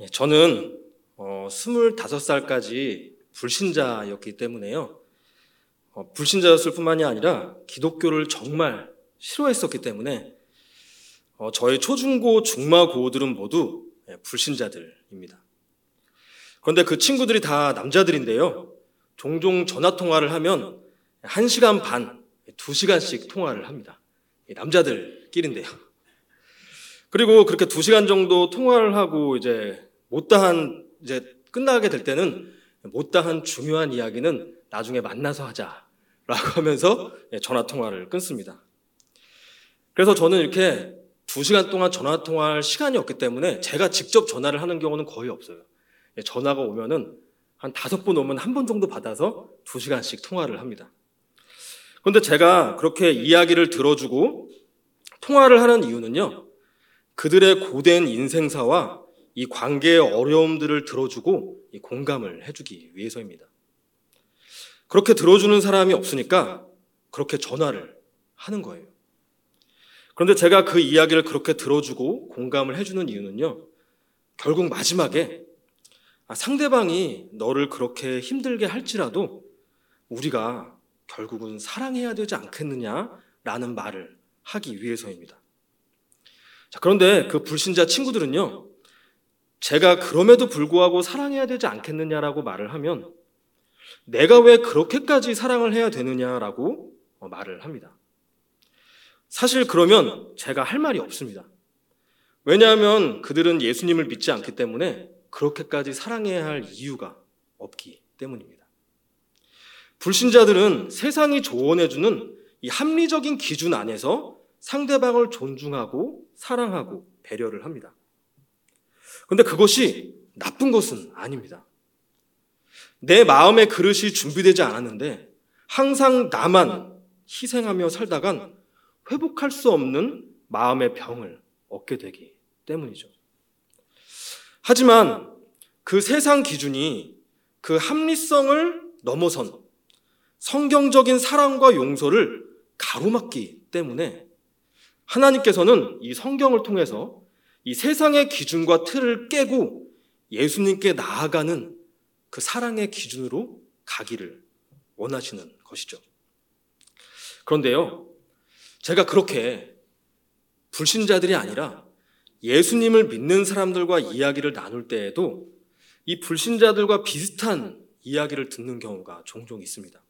예, 저는 어, 25살까지 불신자였기 때문에요. 어, 불신자였을 뿐만이 아니라 기독교를 정말 싫어했었기 때문에 어, 저의 초중고 중마고들은 모두 예, 불신자들입니다. 그런데 그 친구들이 다 남자들인데요. 종종 전화 통화를 하면 1시간 반, 2시간씩 통화를 합니다. 남자들끼리인데요. 그리고 그렇게 2시간 정도 통화를 하고 이제 못다한 이제 끝나게 될 때는 못다한 중요한 이야기는 나중에 만나서 하자라고 하면서 예, 전화 통화를 끊습니다. 그래서 저는 이렇게 2시간 동안 전화 통화할 시간이 없기 때문에 제가 직접 전화를 하는 경우는 거의 없어요. 예, 전화가 오면은 한 다섯 번 오면 한 번 정도 받아서 2시간씩 통화를 합니다. 그런데 제가 그렇게 이야기를 들어주고 통화를 하는 이유는요. 그들의 고된 인생사와 이 관계의 어려움들을 들어주고 공감을 해주기 위해서입니다. 그렇게 들어주는 사람이 없으니까 그렇게 전화를 하는 거예요. 그런데 제가 그 이야기를 그렇게 들어주고 공감을 해주는 이유는요, 결국 마지막에 아, 상대방이 너를 그렇게 힘들게 할지라도 우리가 결국은 사랑해야 되지 않겠느냐라는 말을 하기 위해서입니다. 자, 그런데 그 불신자 친구들은요, 제가 그럼에도 불구하고 사랑해야 되지 않겠느냐라고 말을 하면 내가 왜 그렇게까지 사랑을 해야 되느냐라고 어, 말을 합니다. 사실 그러면 제가 할 말이 없습니다. 왜냐하면 그들은 예수님을 믿지 않기 때문에 그렇게까지 사랑해야 할 이유가 없기 때문입니다. 불신자들은 세상이 조언해주는 이 합리적인 기준 안에서 상대방을 존중하고 사랑하고 배려를 합니다. 그런데 그것이 나쁜 것은 아닙니다. 내 마음의 그릇이 준비되지 않았는데 항상 나만 희생하며 살다간 회복할 수 없는 마음의 병을 얻게 되기 때문이죠. 하지만 그 세상 기준이 그 합리성을 넘어선 성경적인 사랑과 용서를 가로막기 때문에 하나님께서는 이 성경을 통해서 이 세상의 기준과 틀을 깨고 예수님께 나아가는 그 사랑의 기준으로 가기를 원하시는 것이죠. 그런데요, 제가 그렇게 불신자들이 아니라 예수님을 믿는 사람들과 이야기를 나눌 때에도 이 불신자들과 비슷한 이야기를 듣는 경우가 종종 있습니다.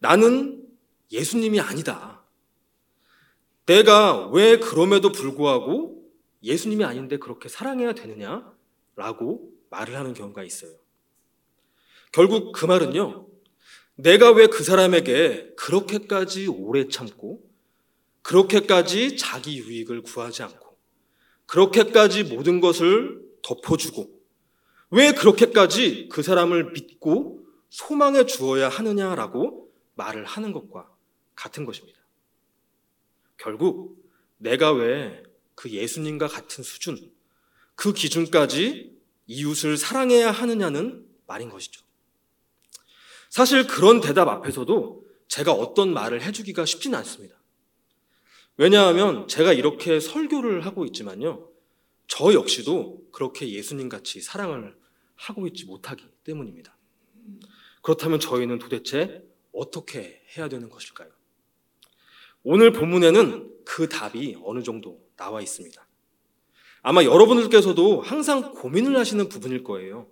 나는 예수님이 아니다. 내가 왜 그럼에도 불구하고 예수님이 아닌데 그렇게 사랑해야 되느냐? 라고 말을 하는 경우가 있어요. 결국 그 말은요, 내가 왜 그 사람에게 그렇게까지 오래 참고, 그렇게까지 자기 유익을 구하지 않고, 그렇게까지 모든 것을 덮어주고, 왜 그렇게까지 그 사람을 믿고 소망해 주어야 하느냐라고 말을 하는 것과 같은 것입니다. 결국 내가 왜 그 예수님과 같은 수준, 그 기준까지 이웃을 사랑해야 하느냐는 말인 것이죠. 사실 그런 대답 앞에서도 제가 어떤 말을 해주기가 쉽지는 않습니다. 왜냐하면 제가 이렇게 설교를 하고 있지만요. 저 역시도 그렇게 예수님 같이 사랑을 하고 있지 못하기 때문입니다. 그렇다면 저희는 도대체 어떻게 해야 되는 것일까요? 오늘 본문에는 그 답이 어느 정도 나와 있습니다. 아마 여러분들께서도 항상 고민을 하시는 부분일 거예요.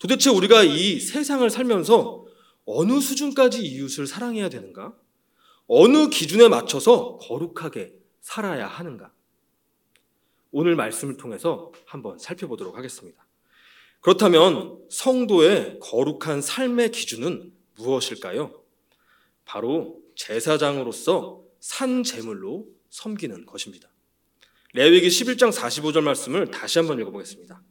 도대체 우리가 이 세상을 살면서 어느 수준까지 이웃을 사랑해야 되는가? 어느 기준에 맞춰서 거룩하게 살아야 하는가? 오늘 말씀을 통해서 한번 살펴보도록 하겠습니다. 그렇다면 성도의 거룩한 삶의 기준은 무엇일까요? 바로 제사장으로서 산 제물로 섬기는 것입니다. 레위기 11장 45절 말씀을 다시 한번 읽어보겠습니다.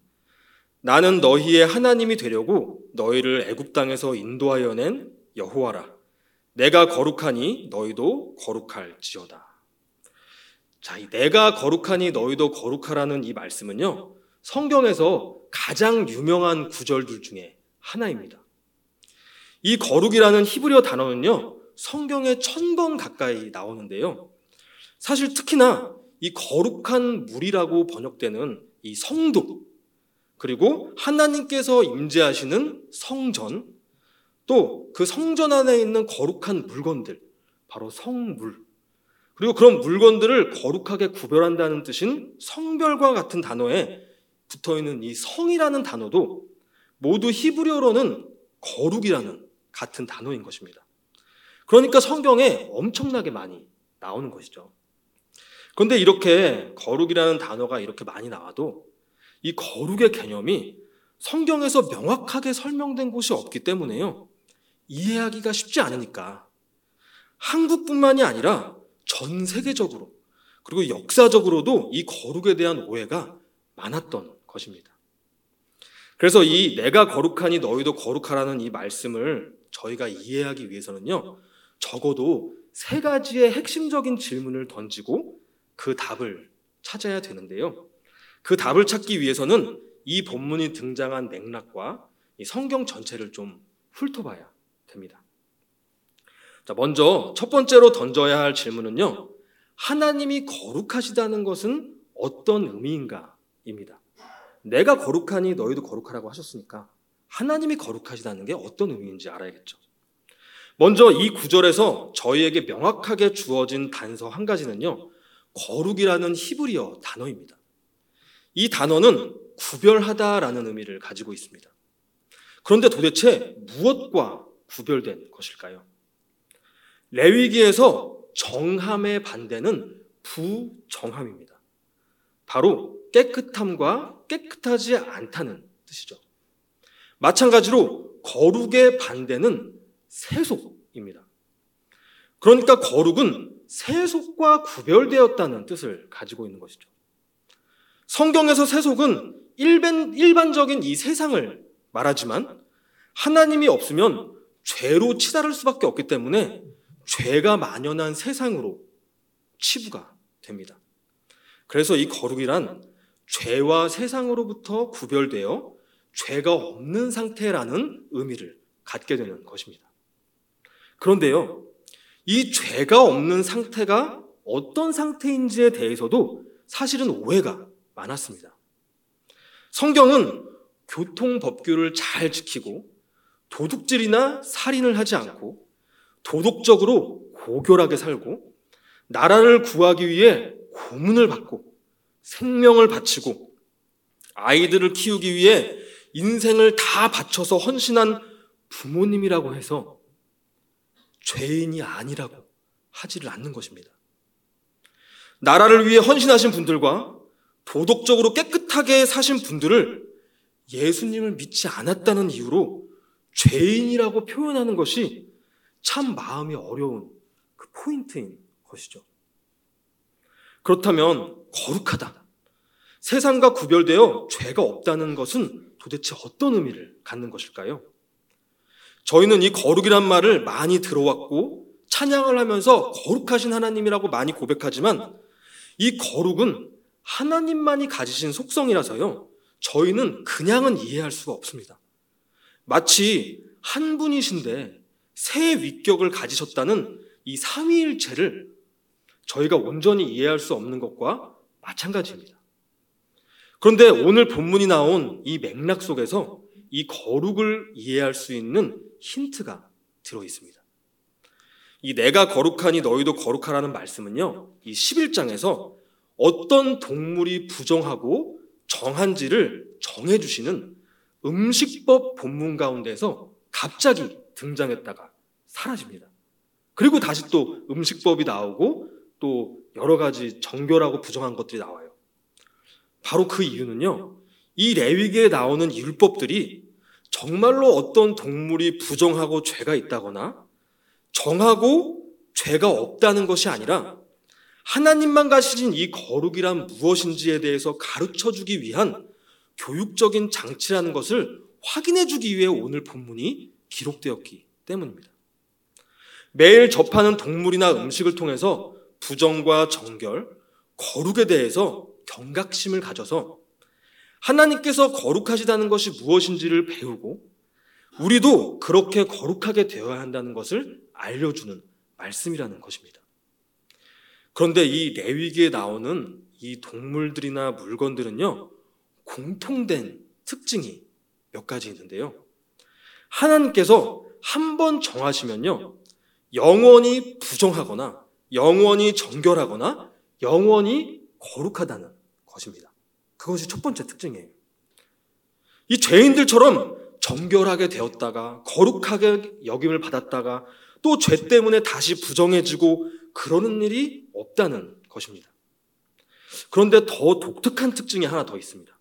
나는 너희의 하나님이 되려고 너희를 애굽 땅에서 인도하여 낸 여호와라. 내가 거룩하니 너희도 거룩할지어다. 자, 이 내가 거룩하니 너희도 거룩하라는 이 말씀은요. 성경에서 가장 유명한 구절들 중에 하나입니다. 이 거룩이라는 히브리어 단어는요. 성경에 천 번 가까이 나오는데요. 사실 특히나 이 거룩한 물이라고 번역되는 이 성도, 그리고 하나님께서 임재하시는 성전, 또 그 성전 안에 있는 거룩한 물건들, 바로 성물, 그리고 그런 물건들을 거룩하게 구별한다는 뜻인 성별과 같은 단어에 붙어 있는 이 성이라는 단어도 모두 히브리어로는 거룩이라는 같은 단어인 것입니다. 그러니까 성경에 엄청나게 많이 나오는 것이죠. 그런데 이렇게 거룩이라는 단어가 이렇게 많이 나와도 이 거룩의 개념이 성경에서 명확하게 설명된 곳이 없기 때문에요. 이해하기가 쉽지 않으니까 한국뿐만이 아니라 전 세계적으로 그리고 역사적으로도 이 거룩에 대한 오해가 많았던 것입니다. 그래서 이 내가 거룩하니 너희도 거룩하라는 이 말씀을 저희가 이해하기 위해서는요, 적어도 세 가지의 핵심적인 질문을 던지고 그 답을 찾아야 되는데요. 그 답을 찾기 위해서는 이 본문이 등장한 맥락과 이 성경 전체를 좀 훑어봐야 됩니다. 자, 먼저 첫 번째로 던져야 할 질문은요. 하나님이 거룩하시다는 것은 어떤 의미인가입니다. 내가 거룩하니 너희도 거룩하라고 하셨으니까 하나님이 거룩하시다는 게 어떤 의미인지 알아야겠죠. 먼저 이 구절에서 저희에게 명확하게 주어진 단서 한 가지는요. 거룩이라는 히브리어 단어입니다. 이 단어는 구별하다라는 의미를 가지고 있습니다. 그런데 도대체 무엇과 구별된 것일까요? 레위기에서 정함의 반대는 부정함입니다. 바로 깨끗함과 깨끗하지 않다는 뜻이죠. 마찬가지로 거룩의 반대는 세속입니다. 그러니까 거룩은 세속과 구별되었다는 뜻을 가지고 있는 것이죠. 성경에서 세속은 일반, 일반적인 이 세상을 말하지만 하나님이 없으면 죄로 치달을 수밖에 없기 때문에 죄가 만연한 세상으로 치부가 됩니다. 그래서 이 거룩이란 죄와 세상으로부터 구별되어 죄가 없는 상태라는 의미를 갖게 되는 것입니다. 그런데요, 이 죄가 없는 상태가 어떤 상태인지에 대해서도 사실은 오해가 많았습니다. 성경은 교통법규를 잘 지키고 도둑질이나 살인을 하지 않고 도덕적으로 고결하게 살고 나라를 구하기 위해 고문을 받고 생명을 바치고 아이들을 키우기 위해 인생을 다 바쳐서 헌신한 부모님이라고 해서 죄인이 아니라고 하지를 않는 것입니다. 나라를 위해 헌신하신 분들과 도덕적으로 깨끗하게 사신 분들을 예수님을 믿지 않았다는 이유로 죄인이라고 표현하는 것이 참 마음이 어려운 그 포인트인 것이죠. 그렇다면 거룩하다. 세상과 구별되어 죄가 없다는 것은 도대체 어떤 의미를 갖는 것일까요? 저희는 이 거룩이란 말을 많이 들어왔고 찬양을 하면서 거룩하신 하나님이라고 많이 고백하지만 이 거룩은 하나님만이 가지신 속성이라서요. 저희는 그냥은 이해할 수가 없습니다. 마치 한 분이신데 새 위격을 가지셨다는 이 삼위일체를 저희가 온전히 이해할 수 없는 것과 마찬가지입니다. 그런데 오늘 본문이 나온 이 맥락 속에서 이 거룩을 이해할 수 있는 힌트가 들어 있습니다. 이 내가 거룩하니 너희도 거룩하라는 말씀은요, 이 11장에서 어떤 동물이 부정하고 정한지를 정해 주시는 음식법 본문 가운데서 갑자기 등장했다가 사라집니다. 그리고 다시 또 음식법이 나오고 또 여러 가지 정결하고 부정한 것들이 나와요. 바로 그 이유는요. 이 레위기에 나오는 율법들이 정말로 어떤 동물이 부정하고 죄가 있다거나 정하고 죄가 없다는 것이 아니라 하나님만 가시진 이 거룩이란 무엇인지에 대해서 가르쳐 주기 위한 교육적인 장치라는 것을 확인해 주기 위해 오늘 본문이 기록되었기 때문입니다. 매일 접하는 동물이나 음식을 통해서 부정과 정결, 거룩에 대해서 경각심을 가져서 하나님께서 거룩하시다는 것이 무엇인지를 배우고 우리도 그렇게 거룩하게 되어야 한다는 것을 알려주는 말씀이라는 것입니다. 그런데 이 레위기에 나오는 이 동물들이나 물건들은요, 공통된 특징이 몇 가지 있는데요. 하나님께서 한 번 정하시면요. 영원히 부정하거나 영원히 정결하거나 영원히 거룩하다는 것입니다. 그것이 첫 번째 특징이에요. 이 죄인들처럼 정결하게 되었다가 거룩하게 여김을 받았다가 또 죄 때문에 다시 부정해지고 그러는 일이 없다는 것입니다. 그런데 더 독특한 특징이 하나 더 있습니다.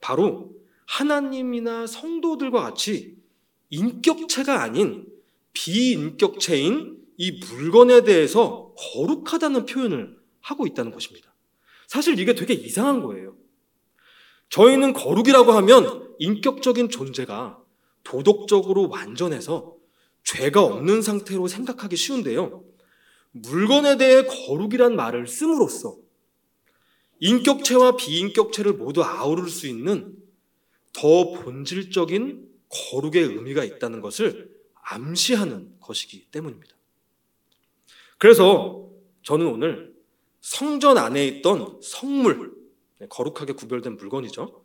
바로 하나님이나 성도들과 같이 인격체가 아닌 비인격체인 이 물건에 대해서 거룩하다는 표현을 하고 있다는 것입니다. 사실 이게 되게 이상한 거예요. 저희는 거룩이라고 하면 인격적인 존재가 도덕적으로 완전해서 죄가 없는 상태로 생각하기 쉬운데요. 물건에 대해 거룩이란 말을 씀으로써 인격체와 비인격체를 모두 아우를 수 있는 더 본질적인 거룩의 의미가 있다는 것을 암시하는 것이기 때문입니다. 그래서 저는 오늘 성전 안에 있던 성물, 네, 거룩하게 구별된 물건이죠.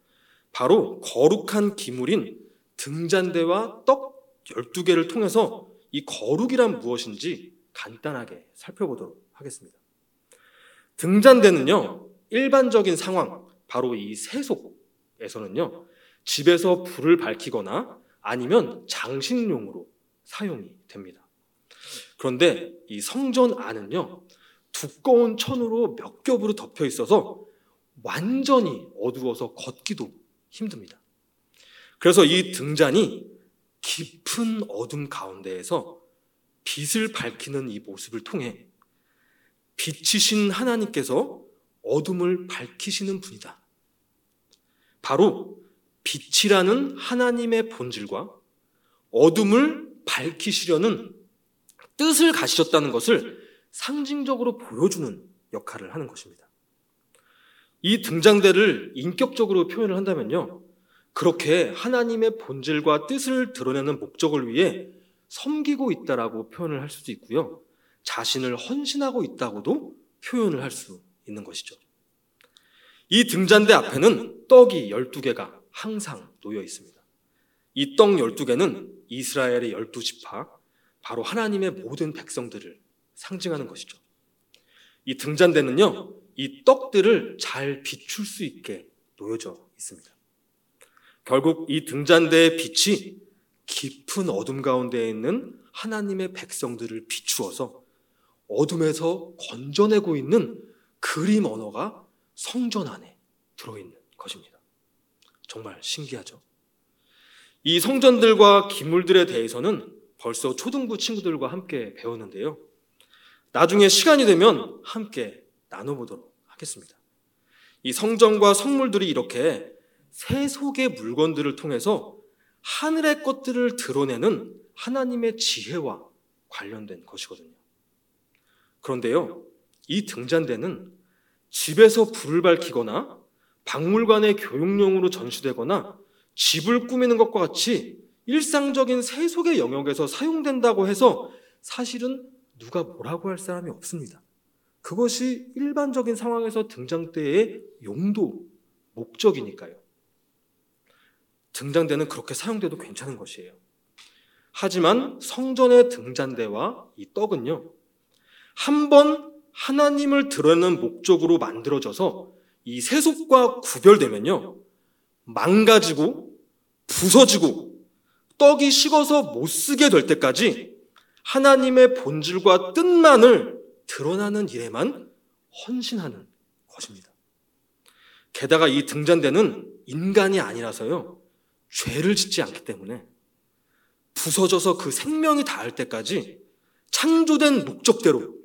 바로 거룩한 기물인 등잔대와 떡 12개를 통해서 이 거룩이란 무엇인지 간단하게 살펴보도록 하겠습니다. 등잔대는요, 일반적인 상황, 바로 이 세속에서는요, 집에서 불을 밝히거나 아니면 장식용으로 사용이 됩니다. 그런데 이 성전 안은요, 두꺼운 천으로 몇 겹으로 덮여 있어서 완전히 어두워서 걷기도 힘듭니다. 그래서 이 등잔이 깊은 어둠 가운데에서 빛을 밝히는 이 모습을 통해 빛이신 하나님께서 어둠을 밝히시는 분이다. 바로 빛이라는 하나님의 본질과 어둠을 밝히시려는 뜻을 가지셨다는 것을 상징적으로 보여주는 역할을 하는 것입니다. 이 등장대를 인격적으로 표현을 한다면요. 그렇게 하나님의 본질과 뜻을 드러내는 목적을 위해 섬기고 있다라고 표현을 할 수도 있고요. 자신을 헌신하고 있다고도 표현을 할 수 있는 것이죠. 이 등잔대 앞에는 떡이 12개가 항상 놓여 있습니다. 이 떡 12개는 이스라엘의 12지파, 바로 하나님의 모든 백성들을 상징하는 것이죠. 이 등잔대는요, 이 떡들을 잘 비출 수 있게 놓여져 있습니다. 결국 이 등잔대의 빛이 깊은 어둠 가운데 있는 하나님의 백성들을 비추어서 어둠에서 건져내고 있는 그림 언어가 성전 안에 들어있는 것입니다. 정말 신기하죠? 이 성전들과 기물들에 대해서는 벌써 초등부 친구들과 함께 배웠는데요. 나중에 시간이 되면 함께 나눠보도록 하겠습니다. 이 성전과 성물들이 이렇게 세 속의 물건들을 통해서 하늘의 것들을 드러내는 하나님의 지혜와 관련된 것이거든요. 그런데요, 이 등잔대는 집에서 불을 밝히거나 박물관의 교육용으로 전시되거나 집을 꾸미는 것과 같이 일상적인 세속의 영역에서 사용된다고 해서 사실은 누가 뭐라고 할 사람이 없습니다. 그것이 일반적인 상황에서 등장대의 용도, 목적이니까요. 등잔대는 그렇게 사용돼도 괜찮은 것이에요. 하지만 성전의 등잔대와 이 떡은요, 한 번 하나님을 드러내는 목적으로 만들어져서 이 세속과 구별되면요, 망가지고 부서지고 떡이 식어서 못 쓰게 될 때까지 하나님의 본질과 뜻만을 드러나는 일에만 헌신하는 것입니다. 게다가 이 등잔대는 인간이 아니라서요, 죄를 짓지 않기 때문에 부서져서 그 생명이 닿을 때까지 창조된 목적대로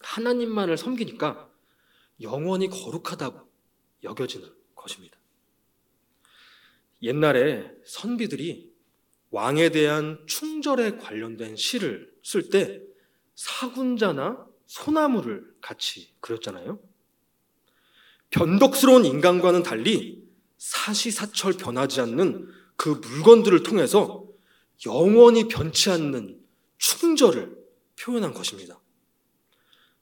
하나님만을 섬기니까 영원히 거룩하다고 여겨지는 것입니다. 옛날에 선비들이 왕에 대한 충절에 관련된 시를 쓸 때 사군자나 소나무를 같이 그렸잖아요. 변덕스러운 인간과는 달리 사시사철 변하지 않는 그 물건들을 통해서 영원히 변치 않는 충절을 표현한 것입니다.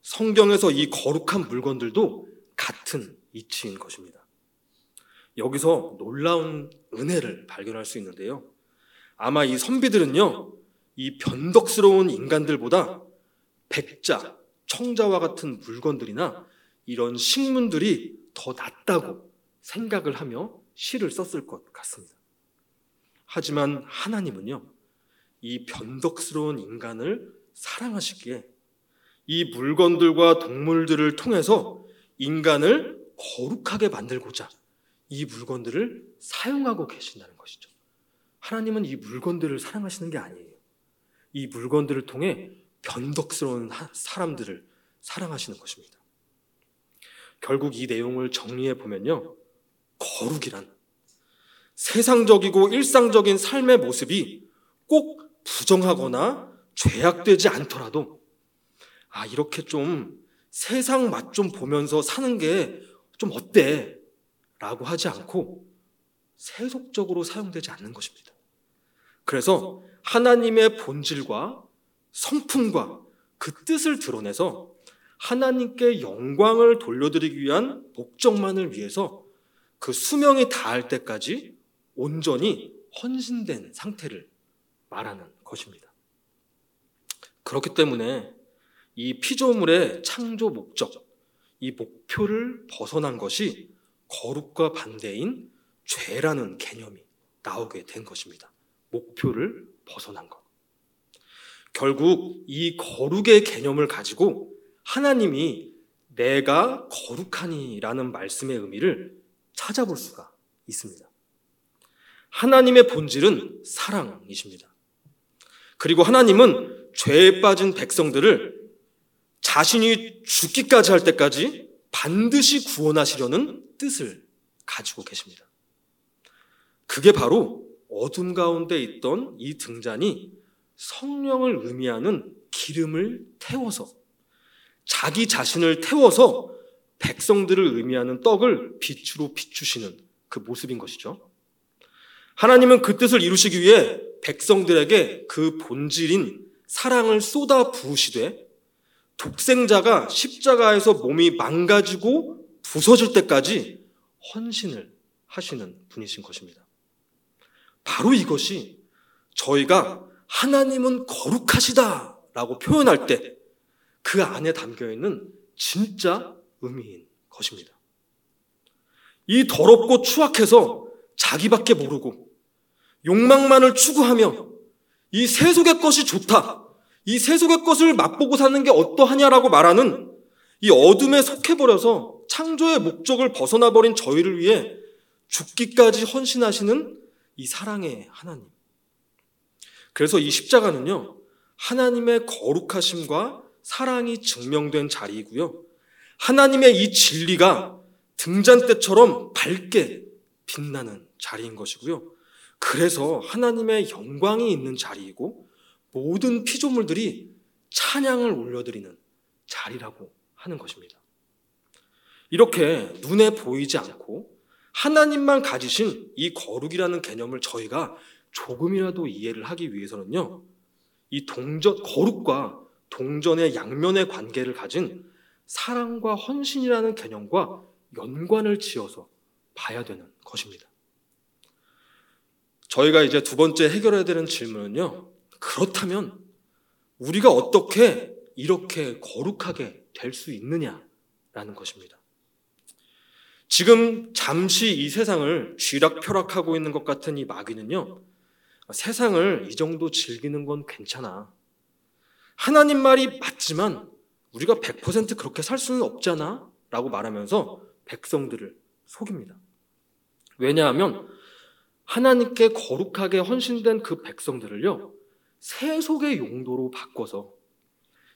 성경에서 이 거룩한 물건들도 같은 이치인 것입니다. 여기서 놀라운 은혜를 발견할 수 있는데요. 아마 이 선비들은요, 이 변덕스러운 인간들보다 백자, 청자와 같은 물건들이나 이런 식문들이 더 낫다고 생각을 하며 시를 썼을 것 같습니다. 하지만 하나님은요, 이 변덕스러운 인간을 사랑하시기에 이 물건들과 동물들을 통해서 인간을 거룩하게 만들고자 이 물건들을 사용하고 계신다는 것이죠. 하나님은 이 물건들을 사랑하시는 게 아니에요. 이 물건들을 통해 변덕스러운 사람들을 사랑하시는 것입니다. 결국 이 내용을 정리해 보면요. 거룩이란 세상적이고 일상적인 삶의 모습이 꼭 부정하거나 죄악되지 않더라도 아, 이렇게 좀 세상 맛 좀 보면서 사는 게 좀 어때? 라고 하지 않고 세속적으로 사용되지 않는 것입니다. 그래서 하나님의 본질과 성품과 그 뜻을 드러내서 하나님께 영광을 돌려드리기 위한 목적만을 위해서 그 수명이 다할 때까지 온전히 헌신된 상태를 말하는 것입니다. 그렇기 때문에 이 피조물의 창조 목적, 이 목표를 벗어난 것이 거룩과 반대인 죄라는 개념이 나오게 된 것입니다. 목표를 벗어난 것. 결국 이 거룩의 개념을 가지고 하나님이 내가 거룩하니라는 말씀의 의미를 찾아볼 수가 있습니다. 하나님의 본질은 사랑이십니다. 그리고 하나님은 죄에 빠진 백성들을 자신이 죽기까지 할 때까지 반드시 구원하시려는 뜻을 가지고 계십니다. 그게 바로 어둠 가운데 있던 이 등잔이 성령을 의미하는 기름을 태워서 자기 자신을 태워서 백성들을 의미하는 떡을 빛으로 비추시는 그 모습인 것이죠. 하나님은 그 뜻을 이루시기 위해 백성들에게 그 본질인 사랑을 쏟아 부으시되 독생자가 십자가에서 몸이 망가지고 부서질 때까지 헌신을 하시는 분이신 것입니다. 바로 이것이 저희가 하나님은 거룩하시다 라고 표현할 때 그 안에 담겨 있는 진짜 의미인 것입니다. 이 더럽고 추악해서 자기밖에 모르고 욕망만을 추구하며 이 세속의 것이 좋다. 이 세속의 것을 맛보고 사는 게 어떠하냐라고 말하는 이 어둠에 속해버려서 창조의 목적을 벗어나 버린 저희를 위해 죽기까지 헌신하시는 이 사랑의 하나님. 그래서 이 십자가는요, 하나님의 거룩하심과 사랑이 증명된 자리이고요. 하나님의 이 진리가 등잔대처럼 밝게 빛나는 자리인 것이고요. 그래서 하나님의 영광이 있는 자리이고 모든 피조물들이 찬양을 올려드리는 자리라고 하는 것입니다. 이렇게 눈에 보이지 않고 하나님만 가지신 이 거룩이라는 개념을 저희가 조금이라도 이해를 하기 위해서는요, 이 동전, 거룩과 동전의 양면의 관계를 가진 사랑과 헌신이라는 개념과 연관을 지어서 봐야 되는 것입니다. 저희가 이제 두 번째 해결해야 되는 질문은요, 그렇다면 우리가 어떻게 이렇게 거룩하게 될 수 있느냐라는 것입니다. 지금 잠시 이 세상을 쥐락펴락하고 있는 것 같은 이 마귀는요, 세상을 이 정도 즐기는 건 괜찮아. 하나님 말이 맞지만 우리가 100% 그렇게 살 수는 없잖아. 라고 말하면서 백성들을 속입니다. 왜냐하면 하나님께 거룩하게 헌신된 그 백성들을요, 세속의 용도로 바꿔서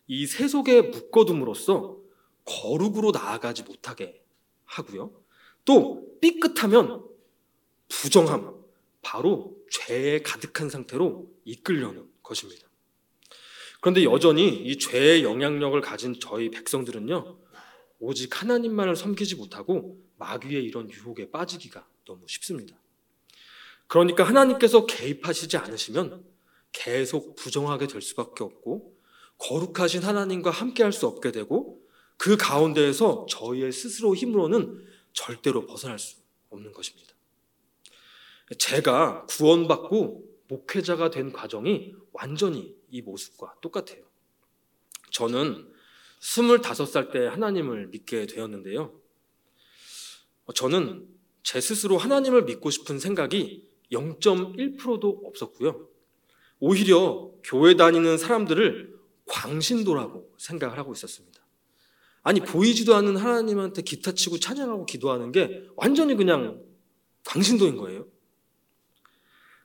이 세속에 묶어둠으로써 거룩으로 나아가지 못하게 하고요. 또 삐끗하면 부정함, 바로 죄에 가득한 상태로 이끌려는 것입니다. 그런데 여전히 이 죄의 영향력을 가진 저희 백성들은요, 오직 하나님만을 섬기지 못하고 마귀의 이런 유혹에 빠지기가 너무 쉽습니다. 그러니까 하나님께서 개입하시지 않으시면 계속 부정하게 될 수밖에 없고 거룩하신 하나님과 함께 할 수 없게 되고 그 가운데에서 저희의 스스로 힘으로는 절대로 벗어날 수 없는 것입니다. 제가 구원받고 목회자가 된 과정이 완전히 이 모습과 똑같아요. 저는 25살 때 하나님을 믿게 되었는데요. 저는 제 스스로 하나님을 믿고 싶은 생각이 0.1%도 없었고요. 오히려 교회 다니는 사람들을 광신도라고 생각을 하고 있었습니다. 아니 보이지도 않는 하나님한테 기타 치고 찬양하고 기도하는 게 완전히 그냥 광신도인 거예요.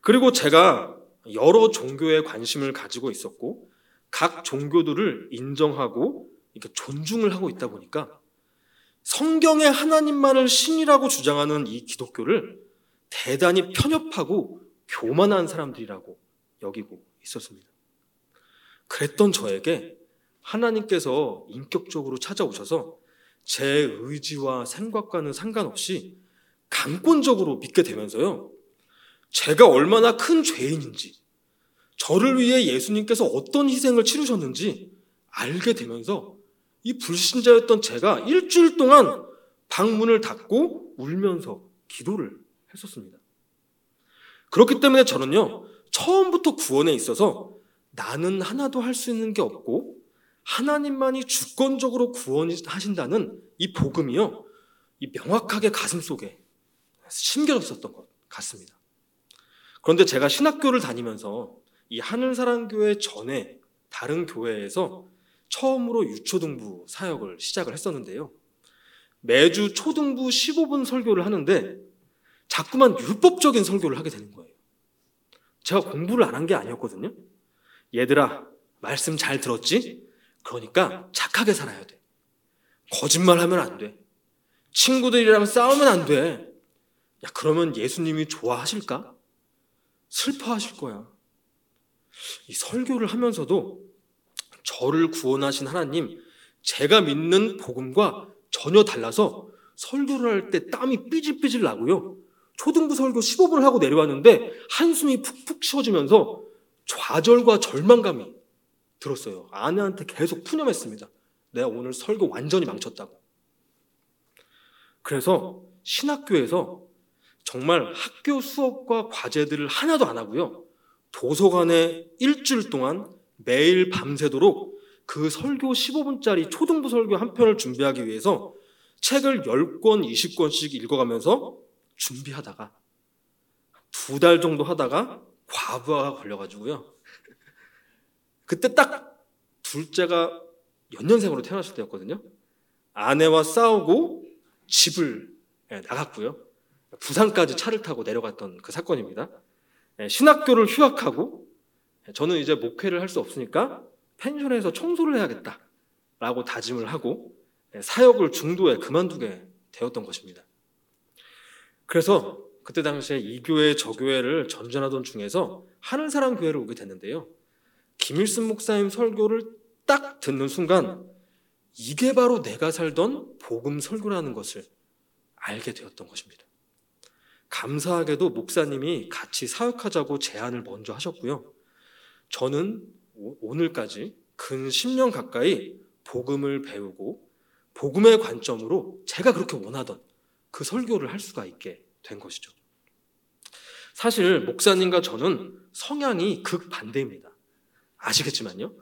그리고 제가 여러 종교에 관심을 가지고 있었고 각 종교들을 인정하고 이렇게 존중을 하고 있다 보니까 성경의 하나님만을 신이라고 주장하는 이 기독교를 대단히 편협하고 교만한 사람들이라고 여기고 있었습니다. 그랬던 저에게 하나님께서 인격적으로 찾아오셔서 제 의지와 생각과는 상관없이 강권적으로 믿게 되면서요. 제가 얼마나 큰 죄인인지, 저를 위해 예수님께서 어떤 희생을 치르셨는지 알게 되면서 이 불신자였던 제가 일주일 동안 방문을 닫고 울면서 기도를 했었습니다. 그렇기 때문에 저는요, 처음부터 구원에 있어서 나는 하나도 할 수 있는 게 없고 하나님만이 주권적으로 구원하신다는 이 복음이요, 이 명확하게 가슴 속에 심겨졌었던 것 같습니다. 그런데 제가 신학교를 다니면서 이 하늘사랑교회 전에 다른 교회에서 처음으로 유초등부 사역을 시작을 했었는데요. 매주 초등부 15분 설교를 하는데 자꾸만 율법적인 설교를 하게 되는 거예요. 제가 공부를 안 한 게 아니었거든요. 얘들아, 말씀 잘 들었지? 그러니까 착하게 살아야 돼. 거짓말 하면 안 돼. 친구들이랑 싸우면 안 돼. 야, 그러면 예수님이 좋아하실까? 슬퍼하실 거야. 이 설교를 하면서도 저를 구원하신 하나님, 제가 믿는 복음과 전혀 달라서 설교를 할 때 땀이 삐질삐질 나고요. 초등부 설교 15분을 하고 내려왔는데 한숨이 푹푹 쉬어지면서 좌절과 절망감이 들었어요. 아내한테 계속 푸념했습니다. 내가 오늘 설교 완전히 망쳤다고. 그래서 신학교에서 정말 학교 수업과 과제들을 하나도 안 하고요. 도서관에 일주일 동안 매일 밤새도록 그 설교 15분짜리 초등부 설교 한 편을 준비하기 위해서 책을 10권, 20권씩 읽어가면서 준비하다가 두 달 정도 하다가 과부하가 걸려가지고요. 그때 딱 둘째가 연년생으로 태어났을 때였거든요. 아내와 싸우고 집을 예, 나갔고요. 부산까지 차를 타고 내려갔던 그 사건입니다. 예, 신학교를 휴학하고 예, 저는 이제 목회를 할 수 없으니까 펜션에서 청소를 해야겠다라고 다짐을 하고 예, 사역을 중도에 그만두게 되었던 것입니다. 그래서 그때 당시에 이 교회 저 교회를 전전하던 중에서 하늘사랑 교회를 오게 됐는데요. 김일순 목사님 설교를 딱 듣는 순간 이게 바로 내가 살던 복음 설교라는 것을 알게 되었던 것입니다. 감사하게도 목사님이 같이 사역하자고 제안을 먼저 하셨고요. 저는 오늘까지 근 10년 가까이 복음을 배우고 복음의 관점으로 제가 그렇게 원하던 그 설교를 할 수가 있게 된 것이죠. 사실 목사님과 저는 성향이 극반대입니다. 아시겠지만요.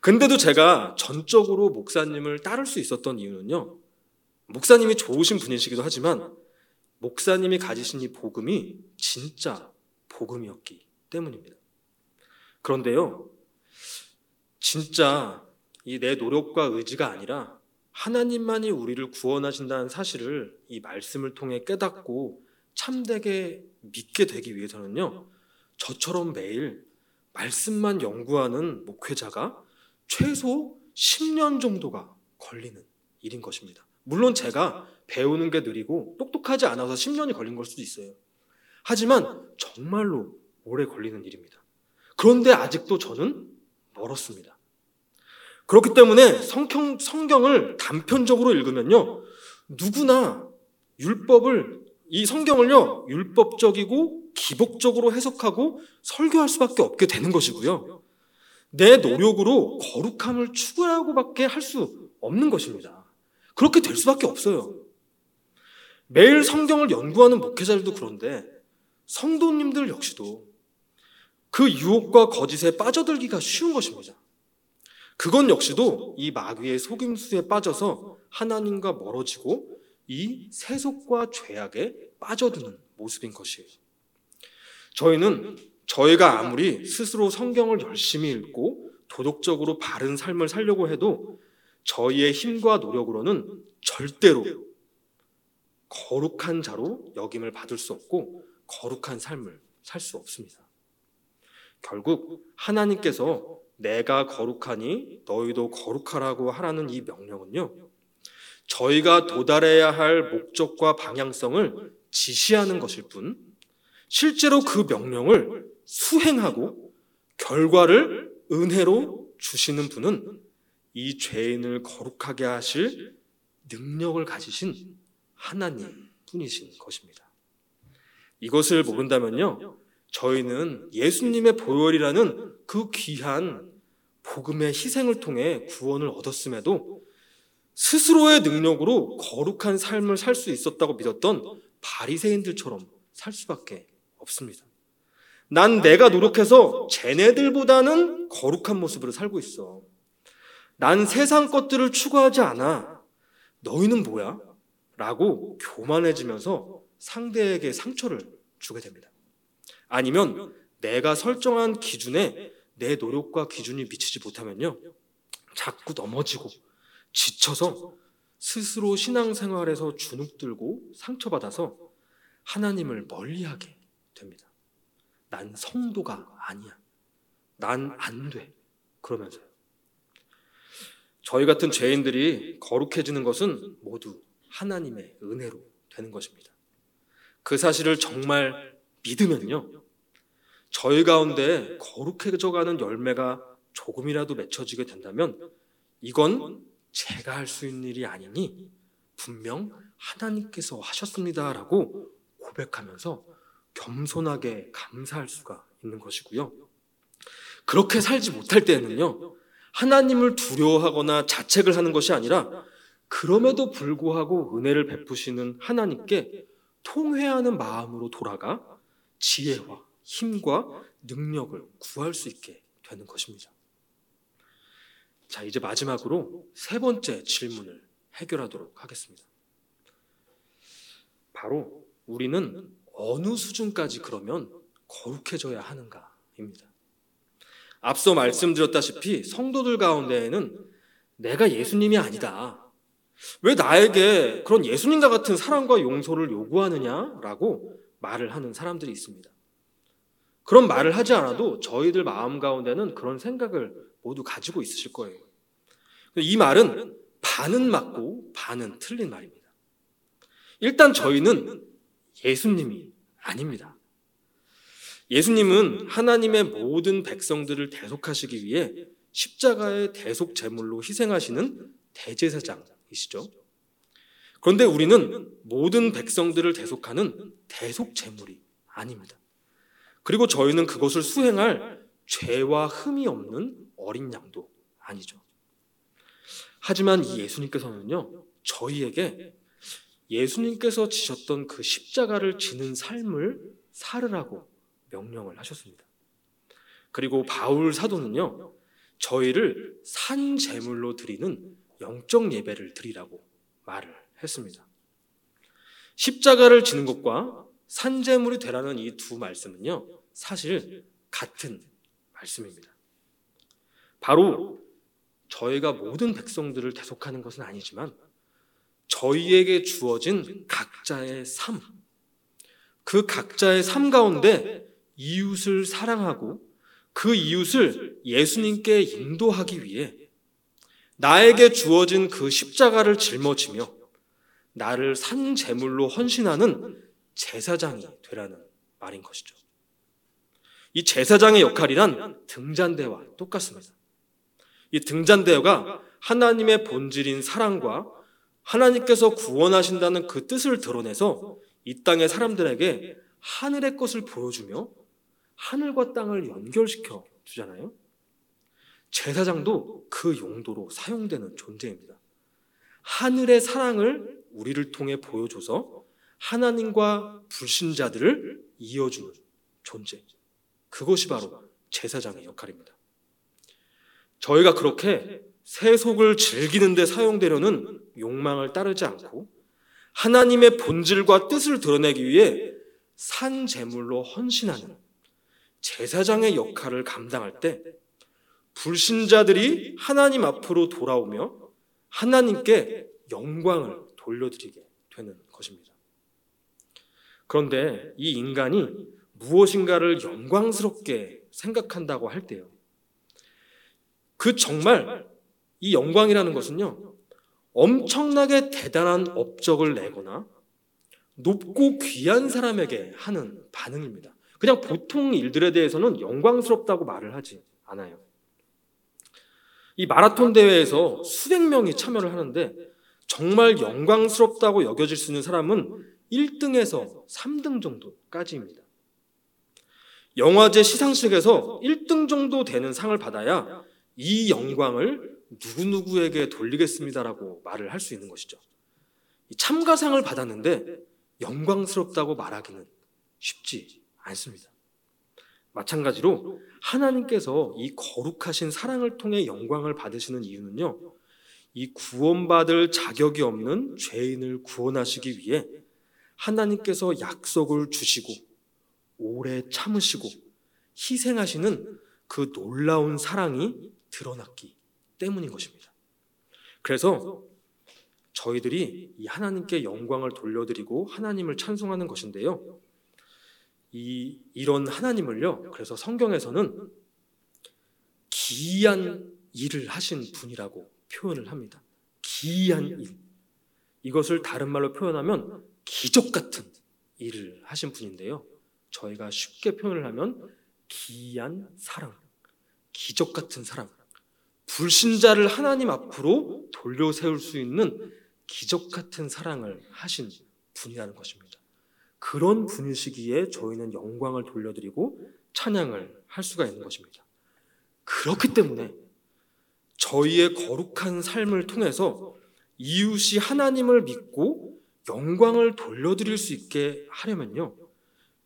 근데도 제가 전적으로 목사님을 따를 수 있었던 이유는요. 목사님이 좋으신 분이시기도 하지만 목사님이 가지신 이 복음이 진짜 복음이었기 때문입니다. 그런데요, 진짜 이 내 노력과 의지가 아니라 하나님만이 우리를 구원하신다는 사실을 이 말씀을 통해 깨닫고 참되게 믿게 되기 위해서는요, 저처럼 매일 말씀만 연구하는 목회자가 최소 10년 정도가 걸리는 일인 것입니다. 물론 제가 배우는 게 느리고 똑똑하지 않아서 10년이 걸린 걸 수도 있어요. 하지만 정말로 오래 걸리는 일입니다. 그런데 아직도 저는 멀었습니다. 그렇기 때문에 성경, 성경을 단편적으로 읽으면요. 누구나 율법을, 이 성경을요, 율법적이고 기복적으로 해석하고 설교할 수밖에 없게 되는 것이고요. 내 노력으로 거룩함을 추구하고밖에 할 수 없는 것입니다. 그렇게 될 수밖에 없어요. 매일 성경을 연구하는 목회자들도 그런데 성도님들 역시도 그 유혹과 거짓에 빠져들기가 쉬운 것입니다. 그건 역시도 이 마귀의 속임수에 빠져서 하나님과 멀어지고 이 세속과 죄악에 빠져드는 모습인 것이에요. 저희는 저희가 아무리 스스로 성경을 열심히 읽고 도덕적으로 바른 삶을 살려고 해도 저희의 힘과 노력으로는 절대로 거룩한 자로 역임을 받을 수 없고 거룩한 삶을 살 수 없습니다. 결국 하나님께서 내가 거룩하니 너희도 거룩하라고 하라는 이 명령은요. 저희가 도달해야 할 목적과 방향성을 지시하는 것일 뿐 실제로 그 명령을 수행하고 결과를 은혜로 주시는 분은 이 죄인을 거룩하게 하실 능력을 가지신 하나님 뿐이신 것입니다. 이것을 모른다면요, 저희는 예수님의 보혈이라는 그 귀한 복음의 희생을 통해 구원을 얻었음에도 스스로의 능력으로 거룩한 삶을 살 수 있었다고 믿었던 바리새인들처럼 살 수밖에 없습니다. 난 내가 노력해서 쟤네들보다는 거룩한 모습으로 살고 있어. 난 세상 것들을 추구하지 않아. 너희는 뭐야? 라고 교만해지면서 상대에게 상처를 주게 됩니다. 아니면 내가 설정한 기준에 내 노력과 기준이 미치지 못하면요. 자꾸 넘어지고 지쳐서 스스로 신앙생활에서 주눅들고 상처받아서 하나님을 멀리하게 됩니다. 난 성도가 아니야. 난 안 돼. 그러면서요. 저희 같은 죄인들이 거룩해지는 것은 모두 하나님의 은혜로 되는 것입니다. 그 사실을 정말 믿으면요. 저희 가운데 거룩해져 가는 열매가 조금이라도 맺혀지게 된다면 이건 제가 할 수 있는 일이 아니니 분명 하나님께서 하셨습니다라고 고백하면서 겸손하게 감사할 수가 있는 것이고요. 그렇게 살지 못할 때에는요, 하나님을 두려워하거나 자책을 하는 것이 아니라 그럼에도 불구하고 은혜를 베푸시는 하나님께 통회하는 마음으로 돌아가 지혜와 힘과 능력을 구할 수 있게 되는 것입니다. 자, 이제 마지막으로 세 번째 질문을 해결하도록 하겠습니다. 바로 우리는 어느 수준까지 그러면 거룩해져야 하는가입니다. 앞서 말씀드렸다시피 성도들 가운데에는 내가 예수님이 아니다. 왜 나에게 그런 예수님과 같은 사랑과 용서를 요구하느냐라고 말을 하는 사람들이 있습니다. 그런 말을 하지 않아도 저희들 마음 가운데는 그런 생각을 모두 가지고 있으실 거예요. 이 말은 반은 맞고 반은 틀린 말입니다. 일단 저희는 예수님이 아닙니다. 예수님은 하나님의 모든 백성들을 대속하시기 위해 십자가의 대속 제물로 희생하시는 대제사장이시죠. 그런데 우리는 모든 백성들을 대속하는 대속 제물이 아닙니다. 그리고 저희는 그것을 수행할 죄와 흠이 없는 어린 양도 아니죠. 하지만 이 예수님께서는요, 저희에게 예수님께서 지셨던 그 십자가를 지는 삶을 살으라고 명령을 하셨습니다. 그리고 바울 사도는요, 저희를 산 제물로 드리는 영적 예배를 드리라고 말을 했습니다. 십자가를 지는 것과 산 제물이 되라는 이 두 말씀은요, 사실 같은 말씀입니다. 바로 저희가 모든 백성들을 대속하는 것은 아니지만 저희에게 주어진 각자의 삶, 그 각자의 삶 가운데 이웃을 사랑하고 그 이웃을 예수님께 인도하기 위해 나에게 주어진 그 십자가를 짊어지며 나를 산 제물로 헌신하는 제사장이 되라는 말인 것이죠. 이 제사장의 역할이란 등잔대와 똑같습니다. 이 등잔대가 하나님의 본질인 사랑과 하나님께서 구원하신다는 그 뜻을 드러내서 이 땅의 사람들에게 하늘의 것을 보여주며 하늘과 땅을 연결시켜 주잖아요. 제사장도 그 용도로 사용되는 존재입니다. 하늘의 사랑을 우리를 통해 보여줘서 하나님과 불신자들을 이어주는 존재. 그것이 바로 제사장의 역할입니다. 저희가 그렇게 세속을 즐기는 데 사용되려는 욕망을 따르지 않고 하나님의 본질과 뜻을 드러내기 위해 산 제물로 헌신하는 제사장의 역할을 감당할 때 불신자들이 하나님 앞으로 돌아오며 하나님께 영광을 돌려드리게 되는 것입니다. 그런데 이 인간이 무엇인가를 영광스럽게 생각한다고 할 때요. 그 정말 이 영광이라는 것은요. 엄청나게 대단한 업적을 내거나 높고 귀한 사람에게 하는 반응입니다. 그냥 보통 일들에 대해서는 영광스럽다고 말을 하지 않아요. 이 마라톤 대회에서 수백 명이 참여를 하는데 정말 영광스럽다고 여겨질 수 있는 사람은 1등에서 3등 정도까지입니다. 영화제 시상식에서 1등 정도 되는 상을 받아야 이 영광을 누구누구에게 돌리겠습니다라고 말을 할 수 있는 것이죠. 참가상을 받았는데 영광스럽다고 말하기는 쉽지 않습니다. 마찬가지로 하나님께서 이 거룩하신 사랑을 통해 영광을 받으시는 이유는요, 이 구원받을 자격이 없는 죄인을 구원하시기 위해 하나님께서 약속을 주시고 오래 참으시고 희생하시는 그 놀라운 사랑이 드러났기 때문인 것입니다. 그래서 저희들이 이 하나님께 영광을 돌려드리고 하나님을 찬송하는 것인데요. 이 이런 하나님을요. 그래서 성경에서는 기이한 일을 하신 분이라고 표현을 합니다. 기이한 일. 이것을 다른 말로 표현하면 기적 같은 일을 하신 분인데요. 저희가 쉽게 표현을 하면 기이한 사랑, 기적 같은 사랑, 불신자를 하나님 앞으로 돌려 세울 수 있는 기적 같은 사랑을 하신 분이라는 것입니다. 그런 분이시기에 저희는 영광을 돌려드리고 찬양을 할 수가 있는 것입니다. 그렇기 때문에 저희의 거룩한 삶을 통해서 이웃이 하나님을 믿고 영광을 돌려드릴 수 있게 하려면요.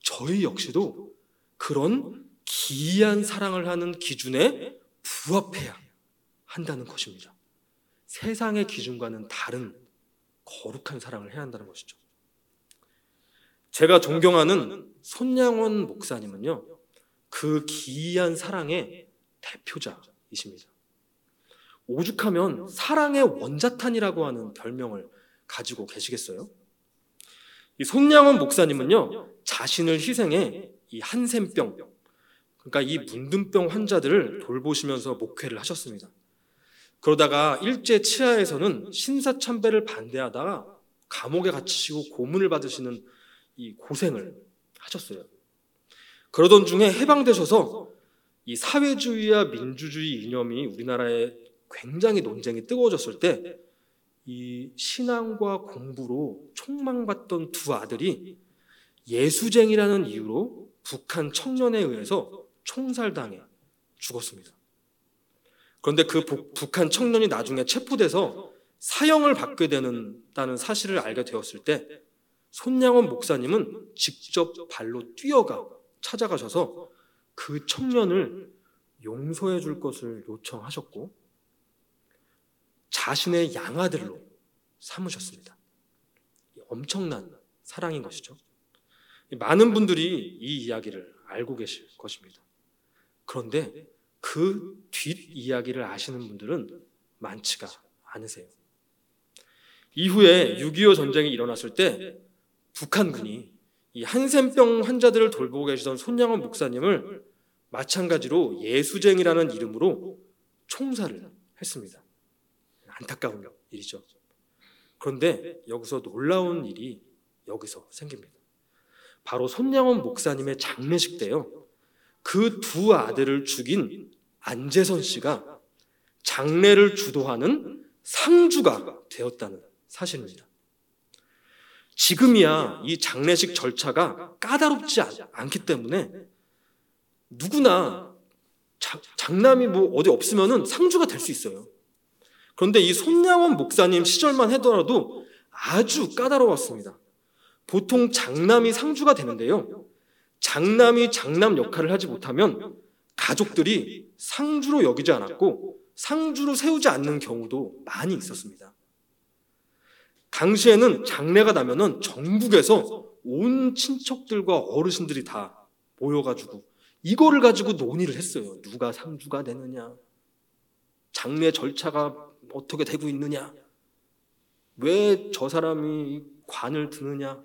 저희 역시도 그런 기이한 사랑을 하는 기준에 부합해야 한다는 것입니다. 세상의 기준과는 다른 거룩한 사랑을 해야 한다는 것이죠. 제가 존경하는 손양원 목사님은요, 그 기이한 사랑의 대표자이십니다. 오죽하면 사랑의 원자탄이라고 하는 별명을 가지고 계시겠어요? 이 손양원 목사님은요, 자신을 희생해 이 한센병, 그러니까 이 문둥병 환자들을 돌보시면서 목회를 하셨습니다. 그러다가 일제 치하에서는 신사참배를 반대하다가 감옥에 갇히시고 고문을 받으시는 이 고생을 하셨어요. 그러던 중에 해방되셔서 이 사회주의와 민주주의 이념이 우리나라에 굉장히 논쟁이 뜨거워졌을 때 이 신앙과 공부로 촉망받던 두 아들이 예수쟁이라는 이유로 북한 청년에 의해서 총살당해 죽었습니다. 그런데 그 북한 청년이 나중에 체포돼서 사형을 받게 되는다는 사실을 알게 되었을 때 손양원 목사님은 직접 발로 뛰어가 찾아가셔서 그 청년을 용서해 줄 것을 요청하셨고 자신의 양아들로 삼으셨습니다. 엄청난 사랑인 것이죠. 많은 분들이 이 이야기를 알고 계실 것입니다. 그런데 그 뒷 이야기를 아시는 분들은 많지가 않으세요. 이후에 6.25 전쟁이 일어났을 때 북한군이 이 한센병 환자들을 돌보고 계시던 손양원 목사님을 마찬가지로 예수쟁이라는 이름으로 총살을 했습니다. 안타까운 일이죠. 그런데 여기서 놀라운 일이 여기서 생깁니다. 바로 손양원 목사님의 장례식 때요. 그 두 아들을 죽인 안재선 씨가 장례를 주도하는 상주가 되었다는 사실입니다. 지금이야 이 장례식 절차가 까다롭지 않기 때문에 누구나 자, 장남이 뭐 어디 없으면은 상주가 될 수 있어요. 그런데 이 손양원 목사님 시절만 하더라도 아주 까다로웠습니다. 보통 장남이 상주가 되는데요. 장남이 장남 역할을 하지 못하면 가족들이 상주로 여기지 않았고 상주로 세우지 않는 경우도 많이 있었습니다. 당시에는 장례가 나면은 전국에서 온 친척들과 어르신들이 다 모여가지고 이거를 가지고 논의를 했어요. 누가 상주가 되느냐, 장례 절차가 어떻게 되고 있느냐, 왜 저 사람이 관을 드느냐,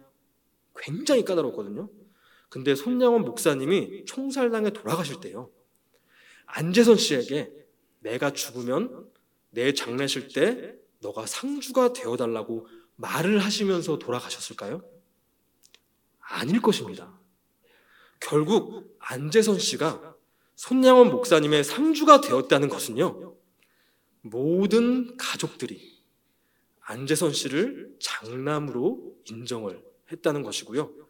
굉장히 까다롭거든요. 근데 손양원 목사님이 총살당에 돌아가실 때요. 안재선 씨에게 내가 죽으면 내 장례실 때 너가 상주가 되어달라고 말을 하시면서 돌아가셨을까요? 아닐 것입니다. 결국 안재선 씨가 손양원 목사님의 상주가 되었다는 것은요, 모든 가족들이 안재선 씨를 장남으로 인정을 했다는 것이고요.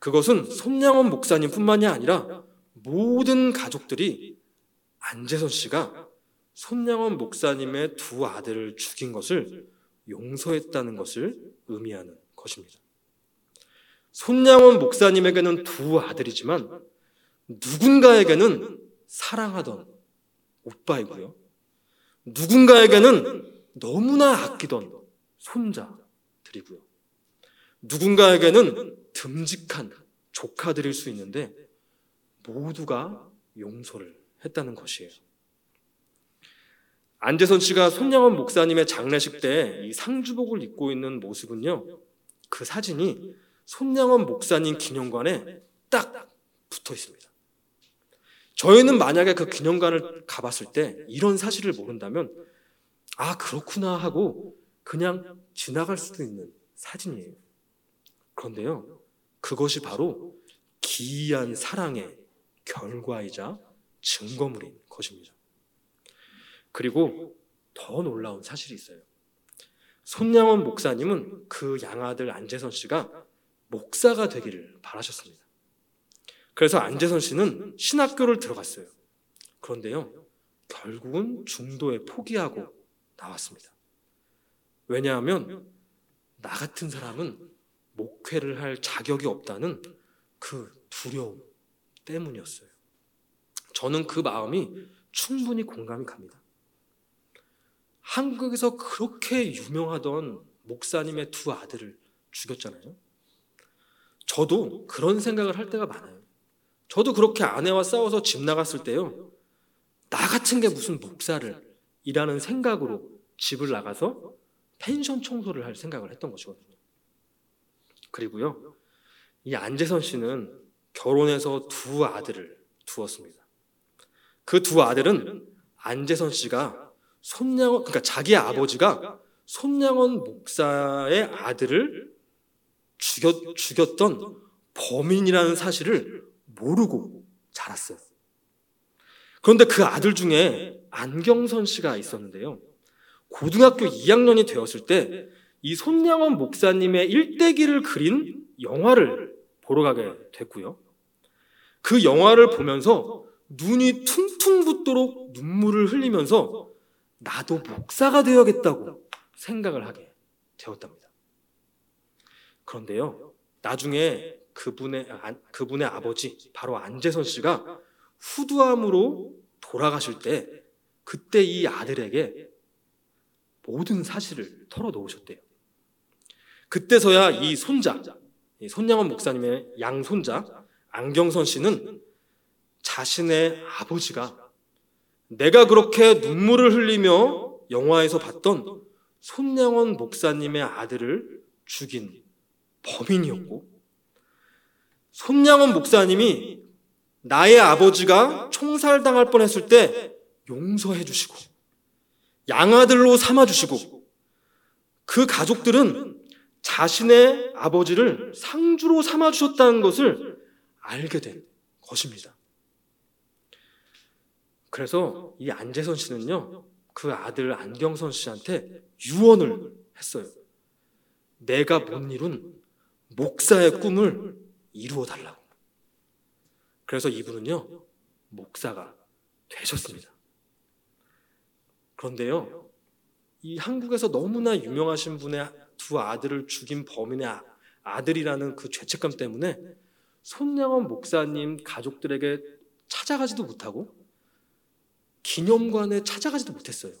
그것은 손양원 목사님뿐만이 아니라 모든 가족들이 안재선 씨가 손양원 목사님의 두 아들을 죽인 것을 용서했다는 것을 의미하는 것입니다. 손양원 목사님에게는 두 아들이지만 누군가에게는 사랑하던 오빠이고요. 누군가에게는 너무나 아끼던 손자들이고요. 누군가에게는 듬직한 조카들일 수 있는데 모두가 용서를 했다는 것이에요. 안재선 씨가 손양원 목사님의 장례식 때 이 상주복을 입고 있는 모습은요, 그 사진이 손양원 목사님 기념관에 딱 붙어 있습니다. 저희는 만약에 그 기념관을 가봤을 때 이런 사실을 모른다면, 아, 그렇구나 하고 그냥 지나갈 수도 있는 사진이에요. 그런데요, 그것이 바로 기이한 사랑의 결과이자 증거물인 것입니다. 그리고 더 놀라운 사실이 있어요. 손양원 목사님은 그 양아들 안재선 씨가 목사가 되기를 바라셨습니다. 그래서 안재선 씨는 신학교를 들어갔어요. 그런데요, 결국은 중도에 포기하고 나왔습니다. 왜냐하면 나 같은 사람은 목회를 할 자격이 없다는 그 두려움 때문이었어요. 저는 그 마음이 충분히 공감이 갑니다. 한국에서 그렇게 유명하던 목사님의 두 아들을 죽였잖아요. 저도 그런 생각을 할 때가 많아요. 저도 그렇게 아내와 싸워서 집 나갔을 때요. 나 같은 게 무슨 목사를 이라는 생각으로 집을 나가서 펜션 청소를 할 생각을 했던 것이거든요. 그리고요. 이 안재선 씨는 결혼해서 두 아들을 두었습니다. 그 두 아들은 안재선 씨가 손양원 그러니까 자기 아버지가 손양원 목사의 아들을 죽였, 죽였던 범인이라는 사실을 모르고 자랐어요. 그런데 그 아들 중에 안경선 씨가 있었는데요. 고등학교 2학년이 되었을 때 이 손양원 목사님의 일대기를 그린 영화를 보러 가게 됐고요. 그 영화를 보면서 눈이 퉁퉁 붓도록 눈물을 흘리면서 나도 목사가 되어야겠다고 생각을 하게 되었답니다. 그런데요, 나중에 그분의, 그분의 아버지, 바로 안재선 씨가 후두암으로 돌아가실 때, 그때 이 아들에게 모든 사실을 털어놓으셨대요. 그때서야 이 손자, 손양원 목사님의 양손자, 안경선 씨는 자신의 아버지가 내가 그렇게 눈물을 흘리며 영화에서 봤던 손양원 목사님의 아들을 죽인 범인이었고 손양원 목사님이 나의 아버지가 총살당할 뻔했을 때 용서해 주시고 양아들로 삼아 주시고 그 가족들은 자신의 아버지를 상주로 삼아 주셨다는 것을 알게 된 것입니다. 그래서 이 안재선 씨는요, 그 아들 안경선 씨한테 유언을 했어요. 내가 못 이룬 목사의 꿈을 이루어 달라고. 그래서 이분은요, 목사가 되셨습니다. 그런데요, 이 한국에서 너무나 유명하신 분의 두 아들을 죽인 범인의 아들이라는 그 죄책감 때문에 손양원 목사님 가족들에게 찾아가지도 못하고 기념관에 찾아가지도 못했어요.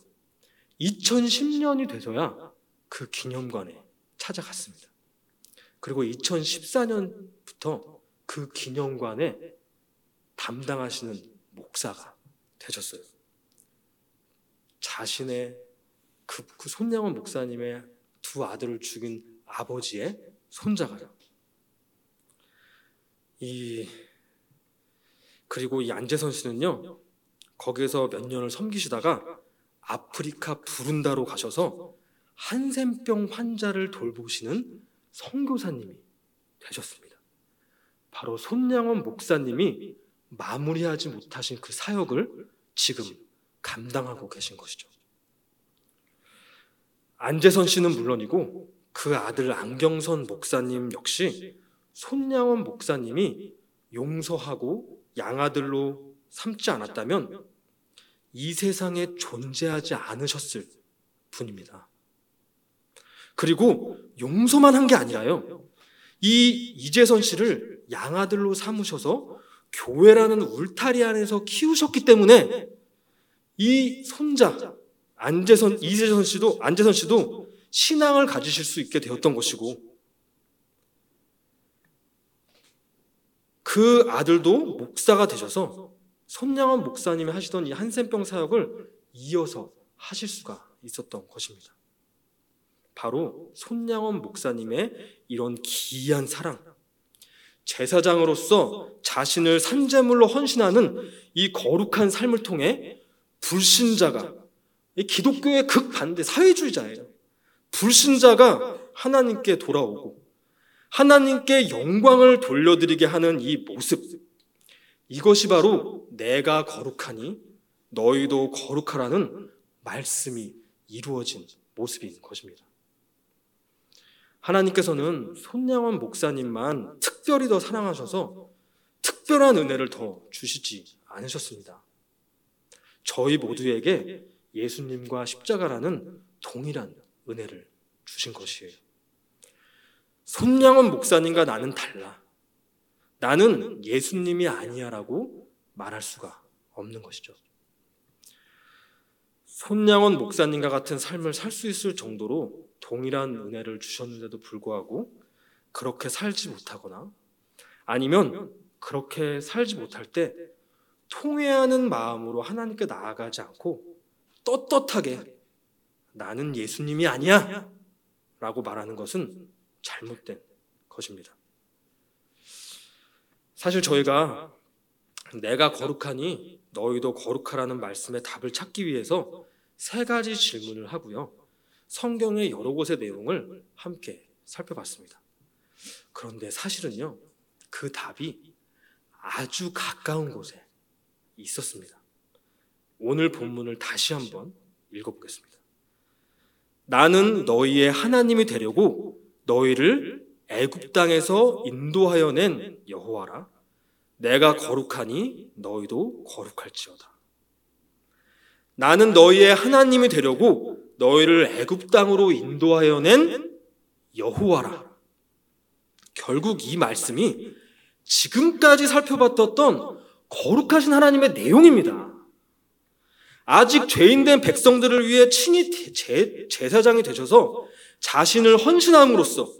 2010년이 돼서야 그 기념관에 찾아갔습니다. 그리고 2014년부터 그 기념관에 담당하시는 목사가 되셨어요. 자신의 그, 그 손양원 목사님의 두 아들을 죽인 아버지의 손자가요. 이 그리고 이 안재선 씨는요 거기에서 몇 년을 섬기시다가 아프리카 부른다로 가셔서 한센병 환자를 돌보시는 선교사님이 되셨습니다. 바로 손양원 목사님이 마무리하지 못하신 그 사역을 지금 감당하고 계신 것이죠. 안재선 씨는 물론이고 그 아들 안경선 목사님 역시 손양원 목사님이 용서하고 양아들로 삼지 않았다면 이 세상에 존재하지 않으셨을 분입니다. 그리고 용서만 한 게 아니라요. 이 이재선 씨를 양아들로 삼으셔서 교회라는 울타리 안에서 키우셨기 때문에 이 손자 안재선 이재선 씨도 안재선 씨도 신앙을 가지실 수 있게 되었던 것이고 그 아들도 목사가 되셔서 손양원 목사님이 하시던 이 한센병 사역을 이어서 하실 수가 있었던 것입니다. 바로 손양원 목사님의 이런 기이한 사랑, 제사장으로서 자신을 산재물로 헌신하는 이 거룩한 삶을 통해 불신자가 기독교의 극반대 사회주의자예요. 불신자가 하나님께 돌아오고 하나님께 영광을 돌려드리게 하는 이 모습 이것이 바로 내가 거룩하니 너희도 거룩하라는 말씀이 이루어진 모습인 것입니다. 하나님께서는 손양원 목사님만 특별히 더 사랑하셔서 특별한 은혜를 더 주시지 않으셨습니다. 저희 모두에게 예수님과 십자가라는 동일한 은혜를 주신 것이에요. 손양원 목사님과 나는 달라. 나는 예수님이 아니야라고 말할 수가 없는 것이죠. 손양원 목사님과 같은 삶을 살 수 있을 정도로 동일한 은혜를 주셨는데도 불구하고 그렇게 살지 못하거나 아니면 그렇게 살지 못할 때 통회하는 마음으로 하나님께 나아가지 않고 떳떳하게 나는 예수님이 아니야 라고 말하는 것은 잘못된 것입니다. 사실 저희가 내가 거룩하니 너희도 거룩하라는 말씀의 답을 찾기 위해서 세 가지 질문을 하고요. 성경의 여러 곳의 내용을 함께 살펴봤습니다. 그런데 사실은요, 그 답이 아주 가까운 곳에 있었습니다. 오늘 본문을 다시 한번 읽어보겠습니다. 나는 너희의 하나님이 되려고 너희를 애굽 땅에서 인도하여 낸 여호와라. 내가 거룩하니 너희도 거룩할지어다. 나는 너희의 하나님이 되려고 너희를 애굽 땅으로 인도하여 낸 여호와라. 결국 이 말씀이 지금까지 살펴봤던 거룩하신 하나님의 내용입니다. 아직 죄인된 백성들을 위해 친히 제, 제사장이 되셔서 자신을 헌신함으로써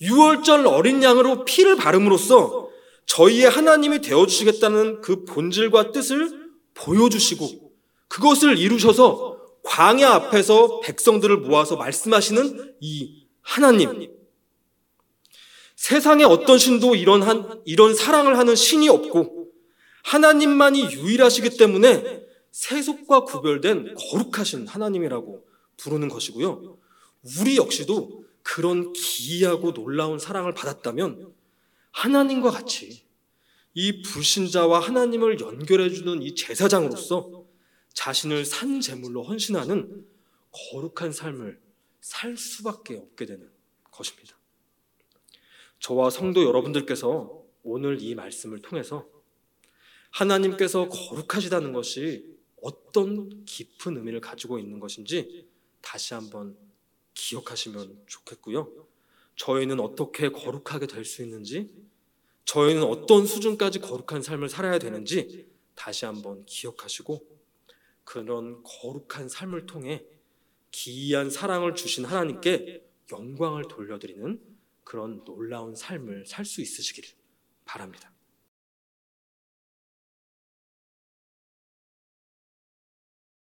유월절 어린 양으로 피를 바름으로써 저희의 하나님이 되어주시겠다는 그 본질과 뜻을 보여주시고 그것을 이루셔서 광야 앞에서 백성들을 모아서 말씀하시는 이 하나님. 세상에 어떤 신도 이런 한, 이런 사랑을 하는 신이 없고 하나님만이 유일하시기 때문에 세속과 구별된 거룩하신 하나님이라고 부르는 것이고요. 우리 역시도 그런 기이하고 놀라운 사랑을 받았다면 하나님과 같이 이 불신자와 하나님을 연결해주는 이 제사장으로서 자신을 산 제물로 헌신하는 거룩한 삶을 살 수밖에 없게 되는 것입니다. 저와 성도 여러분들께서 오늘 이 말씀을 통해서 하나님께서 거룩하시다는 것이 어떤 깊은 의미를 가지고 있는 것인지 다시 한번 기억하시면 좋겠고요. 저희는 어떻게 거룩하게 될 수 있는지 저희는 어떤 수준까지 거룩한 삶을 살아야 되는지 다시 한번 기억하시고 그런 거룩한 삶을 통해 기이한 사랑을 주신 하나님께 영광을 돌려드리는 그런 놀라운 삶을 살 수 있으시기를 바랍니다.